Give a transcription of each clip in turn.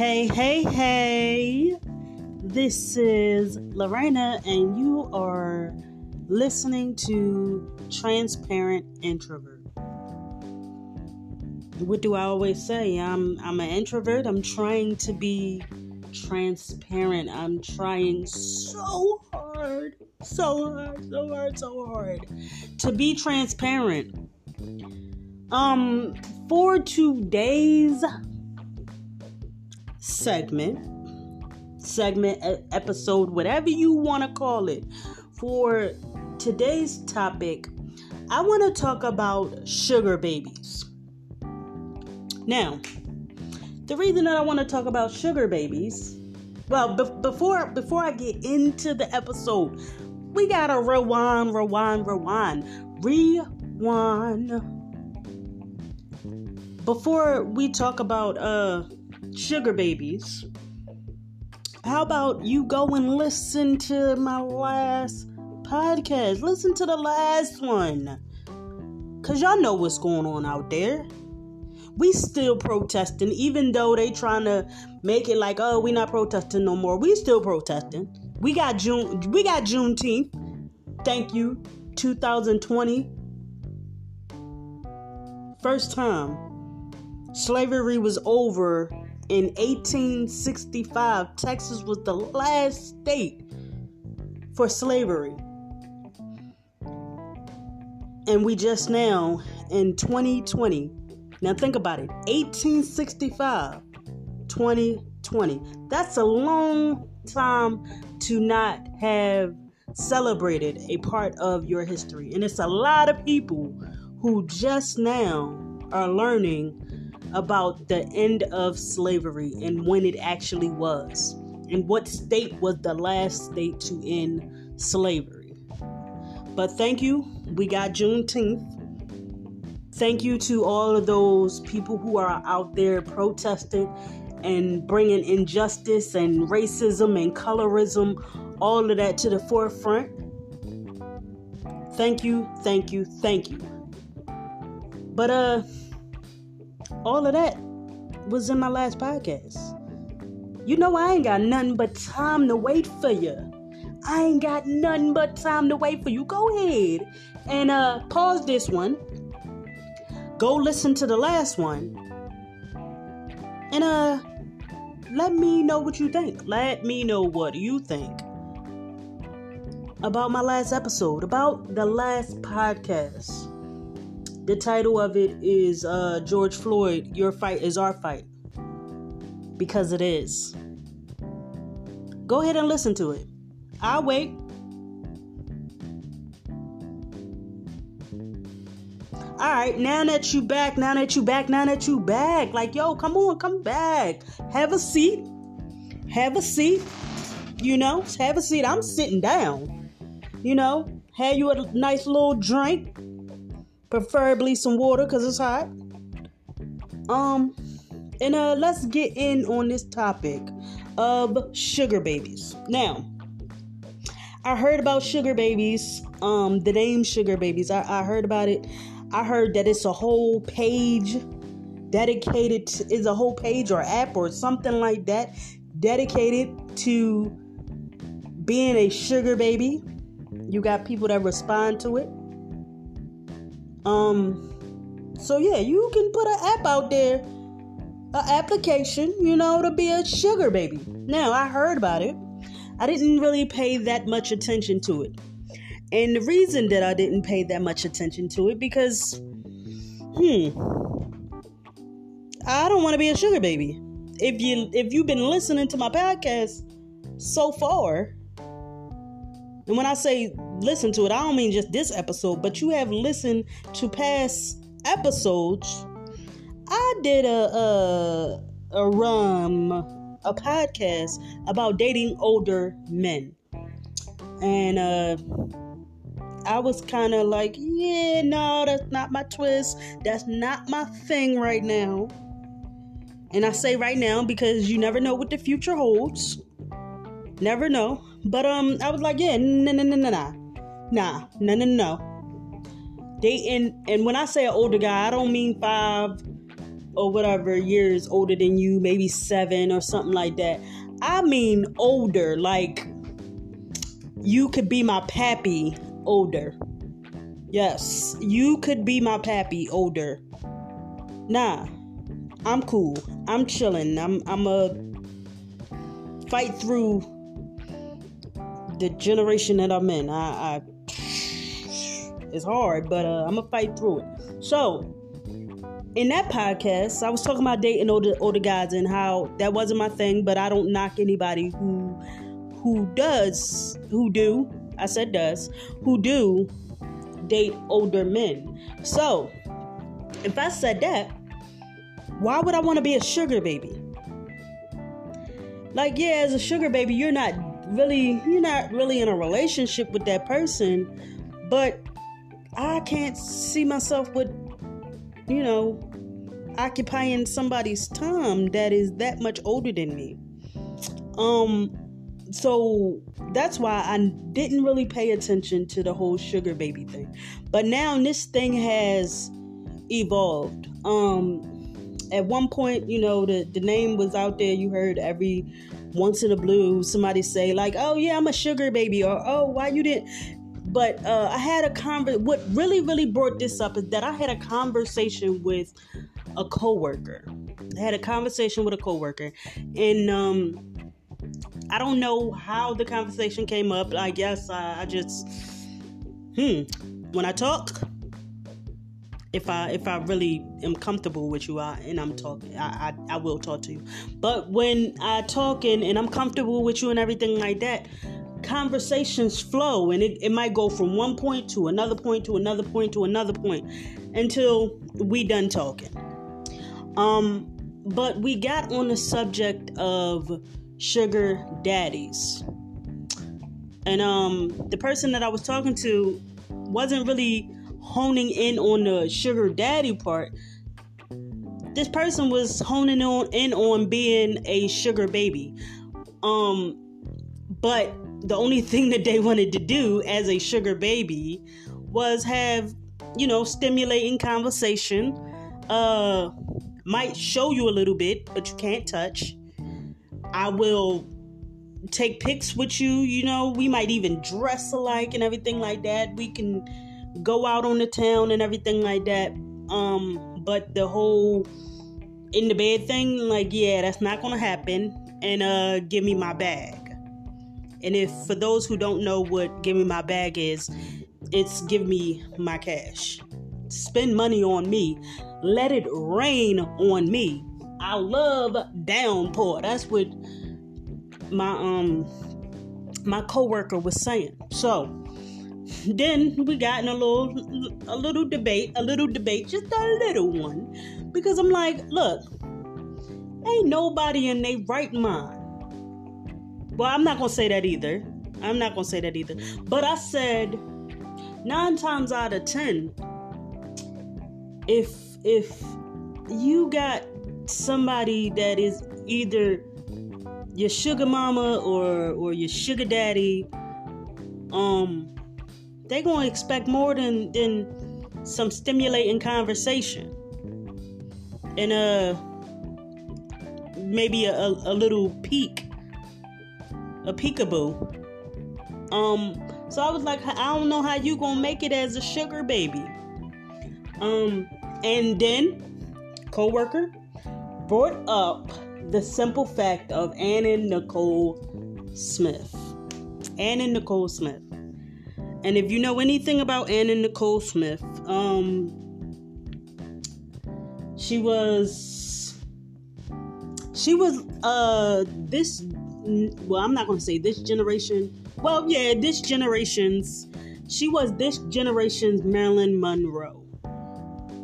Hey, hey, hey. This is Lorena, and you are listening to Transparent Introvert. What do I always say? I'm I'm an introvert. I'm trying to be transparent. I'm trying so hard, so hard, so hard, so hard to be transparent. Um, for today's segment, segment, episode, whatever you want to call it, for today's topic, I want to talk about sugar babies. Now, the reason that I want to talk about sugar babies, well, be- before before I get into the episode, we gotta rewind, rewind, rewind, rewind. Before we talk about uh sugar babies, how about you go and listen to my last podcast? Listen to the last one. Cause y'all know what's going on out there we still protesting, even though they trying to make it like, oh, we not protesting no more. We still protesting. We got June. We got Juneteenth. Thank you, 2020. First time slavery was over in 1865. Texas was the last state for slavery. And we just now in 2020 now think about it 1865, 2020. That's a long time to not have celebrated a part of your history. And it's a lot of people who just now are learning about the end of slavery and when it actually was, and what state was the last state to end slavery. But thank you. We got Juneteenth Thank you to all of those people who are out there protesting and bringing injustice and racism and colorism, all of that to the forefront. Thank you, thank you, thank you. But uh all of that was in my last podcast. You know I ain't got nothing but time to wait for you. I ain't got nothing but time to wait for you. Go ahead and uh pause this one go listen to the last one and uh let me know what you think let me know what you think about my last episode about the last podcast the title of it is uh george floyd your fight is our fight. Because it is. Go ahead and listen to it. I'll wait. All right, now that you back, now that you back, now that you back, like yo, come on, come back, have a seat, have a seat, you know, have a seat. I'm sitting down, you know, have you a nice little drink, preferably some water because it's hot. Um, and uh, let's get in on this topic of sugar babies. Now, I heard about sugar babies. Um, the name sugar babies. I, I heard about it I heard that it's a whole page dedicated to, is a whole page or app or something like that dedicated to being a sugar baby. You got people that respond to it. Um so yeah, you can put an app out there, an application, you know, to be a sugar baby. Now, I heard about it. I didn't really pay that much attention to it. And the reason that I didn't pay that much attention to it because, hmm, I don't want to be a sugar baby. If you if you've been listening to my podcast so far, and when I say listen to it, I don't mean just this episode, but you have listened to past episodes. I did a a a rum a podcast about dating older men, and uh I was kind of like, yeah, no, that's not my twist. That's not my thing right now. And I say right now because you never know what the future holds. Never know. But um, I was like, yeah, no, no, no, no, no, nah, no, no, no. Dating, and when I say an older guy, I don't mean five, or whatever years older than you, maybe seven or something like that. I mean older, like you could be my pappy older. Yes, you could be my pappy older. Nah, I'm cool. I'm chilling. I'm I'm a fight through the generation that I'm in. I, I it's hard, but uh, I'm gonna fight through it. So, in that podcast, I was talking about dating older older guys and how that wasn't my thing, but I don't knock anybody who who does who do. I said does who do date older men. So, if I said that, why would I want to be a sugar baby? Like, yeah, as a sugar baby, you're not really you're not really in a relationship with that person, but I can't see myself with you know occupying somebody's time that is that much older than me. Um so that's why I didn't really pay attention to the whole sugar baby thing. But now this thing has evolved. Um at one point, you know, the, the name was out there. You heard every once in a blue somebody say like, "Oh yeah, I'm a sugar baby," or "Oh, why you didn't?" But uh, I had a conver. What really, really brought this up is that I had a conversation with a coworker. I had a conversation with a coworker, and um, I don't know how the conversation came up. I guess I, I just, hmm, when I talk, if I if I really am comfortable with you I, and I'm talking I, I, I will talk to you but when I talk and, and I'm comfortable with you and everything like that conversations flow and it, it might go from one point to another point to another point to another point until we done talking. Um but we got on the subject of sugar daddies. And um the person that I was talking to wasn't really honing in on the sugar daddy part, this person was honing on in on being a sugar baby. Um, but the only thing that they wanted to do as a sugar baby was have, you know, stimulating conversation. Uh, might show you a little bit, but you can't touch. I will take pics with you, you know, we might even dress alike and everything like that. We can go out on the town and everything like that. Um, but the whole in the bed thing, like, yeah, that's not gonna happen. And uh, give me my bag. And if for those who don't know what give me my bag is, it's give me my cash. Spend money on me. Let it rain on me. I love downpour. That's what my um my coworker was saying. So then we got in a little a little debate, a little debate, just a little one. Because I'm like, look, ain't nobody in their right mind. Well, I'm not gonna say that either. I'm not gonna say that either. But I said nine times out of ten, if if you got somebody that is either your sugar mama or or your sugar daddy, um, they're going to expect more than than some stimulating conversation and uh maybe a, a, little peek a peekaboo. Um so i was like i don't know how you gonna make it as a sugar baby. Um and then co-worker brought up the simple fact of anna nicole smith. Anna nicole smith. And if you know anything about Anna Nicole Smith, um, she was she was uh this well i'm not going to say this generation. Well yeah this generation's she was this generation's marilyn monroe.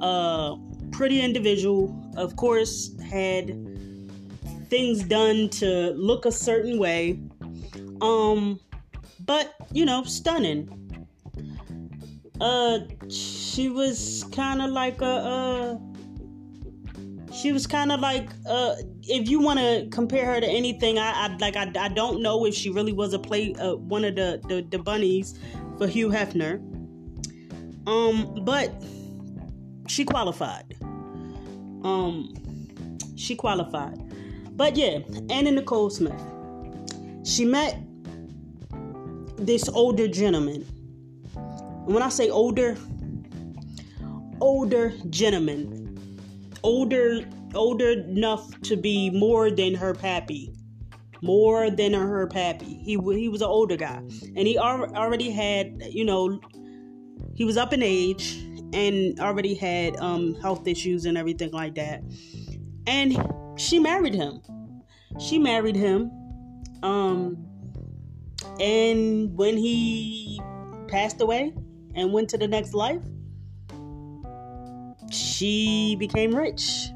Uh pretty individual of course had things done to look a certain way. Um but you know stunning. Uh she was kind of like a uh she was kind of like uh if you want to compare her to anything I, I like I, I don't know if she really was a play uh, one of the, the the bunnies for Hugh Hefner um but she qualified Um, she qualified. But yeah, Anna Nicole Smith. She met this older gentleman. When I say older, older gentleman, older, older enough to be more than her pappy, more than her pappy. He he was an older guy, and he already had, you know, he was up in age and already had um, health issues and everything like that. And she married him. She married him. Um, and when he passed away and went to the next life, she became rich.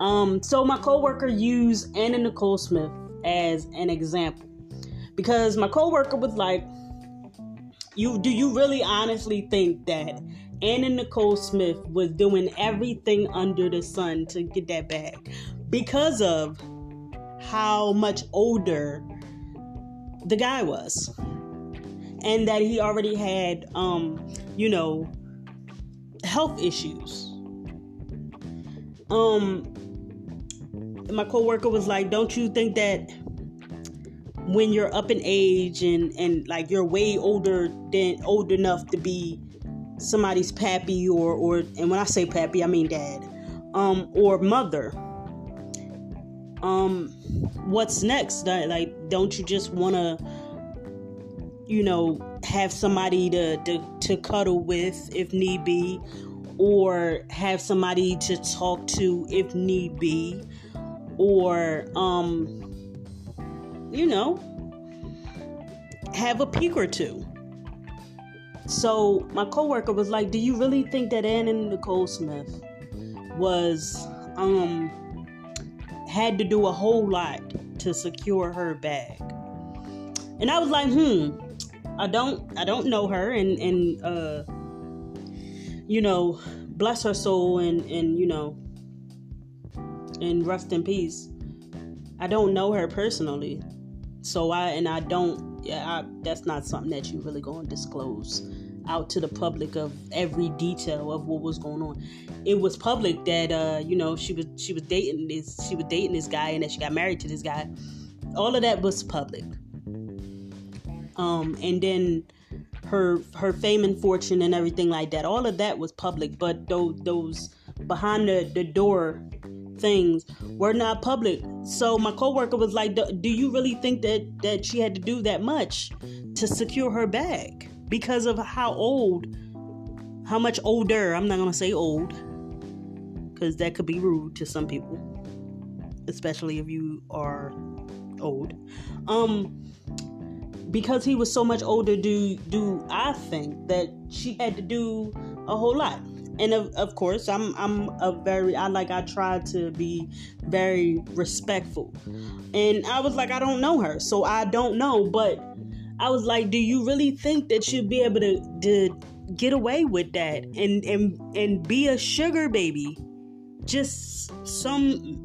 Um, so my coworker used Anna Nicole Smith as an example. Because my coworker was like, "You do you really honestly think that Anna Nicole Smith was doing everything under the sun to get that bag? Because of how much older the guy was. And that he already had um you know health issues. Um my coworker was like don't you think that when you're up in age and and like you're way older than old enough to be somebody's pappy or or and when I say pappy I mean dad um or mother um what's next? Like don't you just want to you know have somebody to, to to cuddle with if need be or have somebody to talk to if need be or um you know have a peek or two so my coworker was like, "Do you really think that Anna Nicole Smith was um had to do a whole lot to secure her bag?" And I was like, "Hmm, I don't I don't know her and and uh you know, bless her soul and and you know and rest in peace. I don't know her personally. So I and I don't yeah, I, that's not something that you really to disclose out to the public of every detail of what was going on. It was public that uh, you know she was she was dating this she was dating this guy and that she got married to this guy. All of that was public. Um, and then her her fame and fortune and everything like that. All of that was public, but those those behind the, the door things were not public. So my coworker was like, "Do you really think that that she had to do that much to secure her bag because of how old, how much older? I'm not gonna say old, because that could be rude to some people, especially if you are old. Um." Because he was so much older, do do I think that she had to do a whole lot? and of, of course i'm i'm a very i like i try to be very respectful and i was like i don't know her so i don't know but i was like do you really think that you'd be able to, to get away with that and and and be a sugar baby just some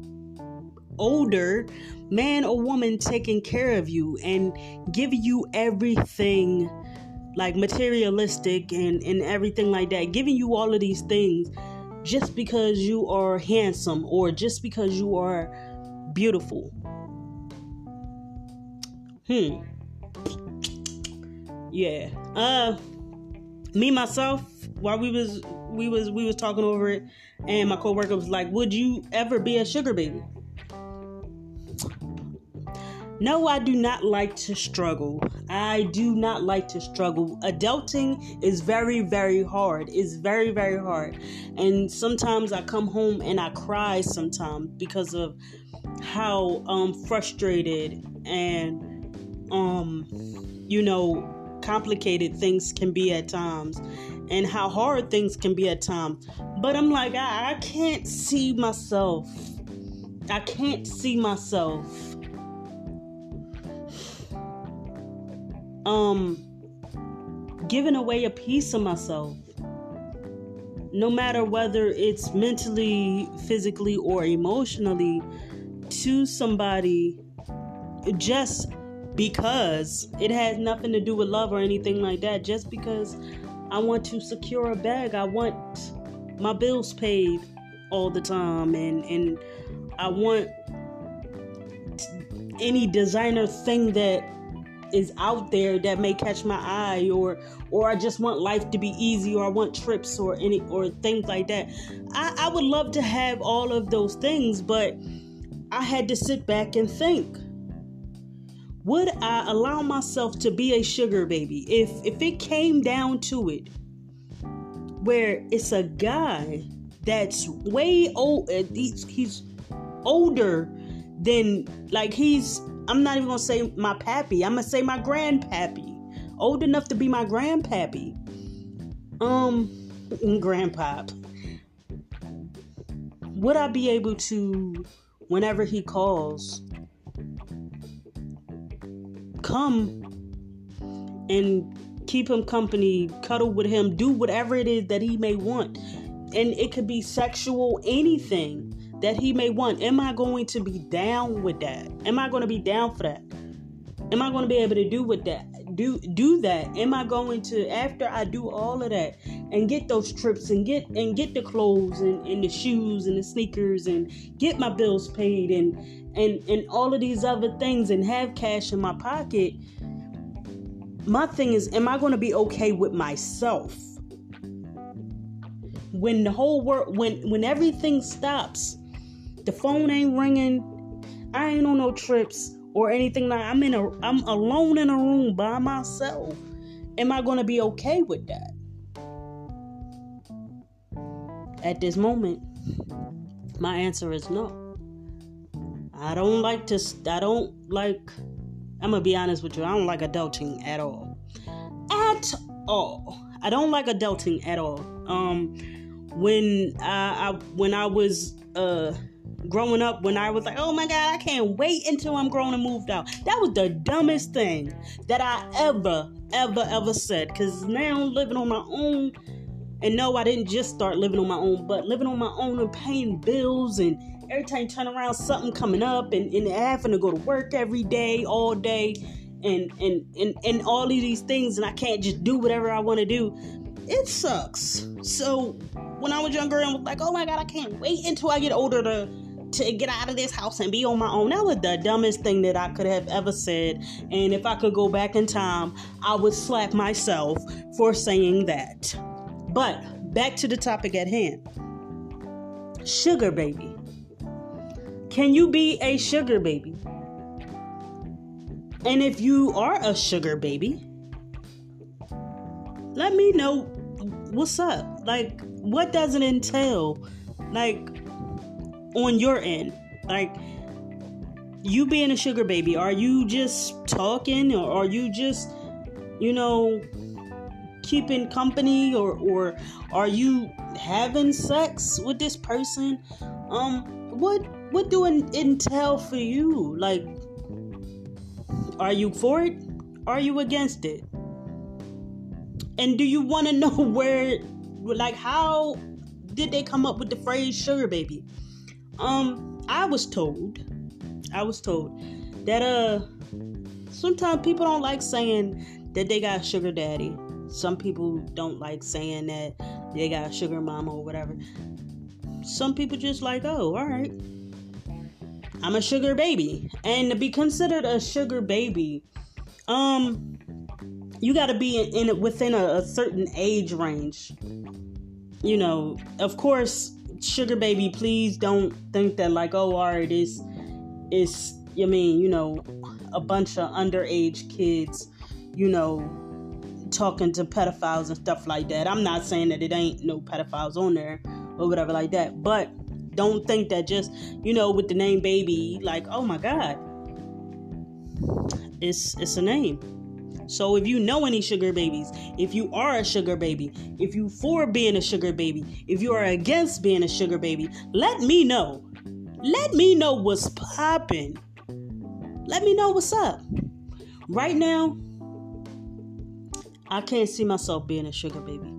older man or woman taking care of you and giving you everything like materialistic and, and everything like that, giving you all of these things just because you are handsome or just because you are beautiful. Hmm. Yeah. Uh me myself while we was we was we was talking over it and my coworker was like, "Would you ever be a sugar baby?" No, I do not like to struggle. I do not like to struggle. Adulting is very, very hard. It's very, very hard. And sometimes I come home and I cry sometimes because of how um, frustrated and, um, you know, complicated things can be at times and how hard things can be at times. But I'm like, I, I can't see myself. I can't see myself um giving away a piece of myself no matter whether it's mentally physically or emotionally to somebody just because it has nothing to do with love or anything like that just because i want to secure a bag i want my bills paid all the time and and I want any designer thing that is out there that may catch my eye or or I just want life to be easy or I want trips or any or things like that. I, I would love to have all of those things, but I had to sit back and think. Would I allow myself to be a sugar baby if if it came down to it where it's a guy that's way old he's, he's older than like he's I'm not even gonna say my pappy. I'm gonna say my grandpappy. Old enough to be my grandpappy. Um, grandpop. Would I be able to, whenever he calls, come and keep him company, cuddle with him, do whatever it is that he may want? And it could be sexual, anything that he may want. Am I going to be down with that? Am I going to be down for that? Am I going to be able to do with that? Do do that? Am I going to after I do all of that and get those trips and get and get the clothes and, and the shoes and the sneakers and get my bills paid and and and all of these other things and have cash in my pocket? My thing is, am I going to be okay with myself? when the whole world when when everything stops the phone ain't ringing. I ain't on no trips or anything like I'm in a I'm alone in a room by myself. Am I gonna be okay with that? At this moment, my answer is no. I don't like to I don't like I'm gonna be honest with you, I don't like adulting at all. At all. I don't like adulting at all. Um when I, I when I was uh growing up when I was like, oh my God, I can't wait until I'm grown and moved out. That was the dumbest thing that I ever, ever, ever said. Because now living on my own, and no, I didn't just start living on my own, but living on my own and paying bills and every time you turn around, something coming up and, and having to go to work every day, all day, and and and, and all of these things, and I can't just do whatever I want to do. It sucks. So when I was younger and was like, oh my god, I can't wait until I get older to to get out of this house and be on my own. That was the dumbest thing that I could have ever said. And if I could go back in time, I would slap myself for saying that. But back to the topic at hand sugar baby. Can you be a sugar baby? And if you are a sugar baby, let me know what's up. Like, what does it entail? Like, on your end? Like, you being a sugar baby, are you just talking or are you just, you know, keeping company or or are you having sex with this person? Um, what what do it entail for you? Like, are you for it? Are you against it? And do you want to know where, like, how did they come up with the phrase sugar baby? Um, I was told, I was told that uh, sometimes people don't like saying that they got sugar daddy. Some people don't like saying that they got sugar mama or whatever. Some people just like, oh, all right, I'm a sugar baby, and to be considered a sugar baby, um, you got to be in, in within a, a certain age range. You know, of course, sugar baby, please don't think that like, oh, all right, it's it's I mean, you know, a bunch of underage kids, you know, talking to pedophiles and stuff like that. I'm not saying that it ain't no pedophiles on there or whatever like that, but don't think that just, you know, with the name baby, like, oh my god. It's it's a name. So if you know any sugar babies, if you are a sugar baby, if you for being a sugar baby, if you are against being a sugar baby, let me know. Let me know what's popping. Let me know what's up. Right now, I can't see myself being a sugar baby.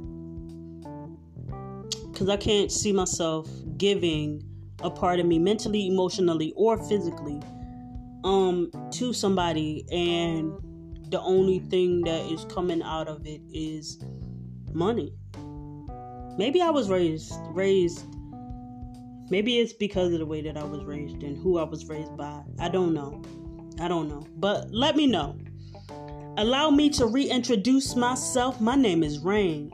Cuz I can't see myself giving a part of me mentally, emotionally, or physically um to somebody and the only thing that is coming out of it is money. Maybe I was raised raised Maybe it's because of the way that I was raised and who I was raised by. I don't know. I don't know. But let me know. Allow me to reintroduce myself. My name is Rain.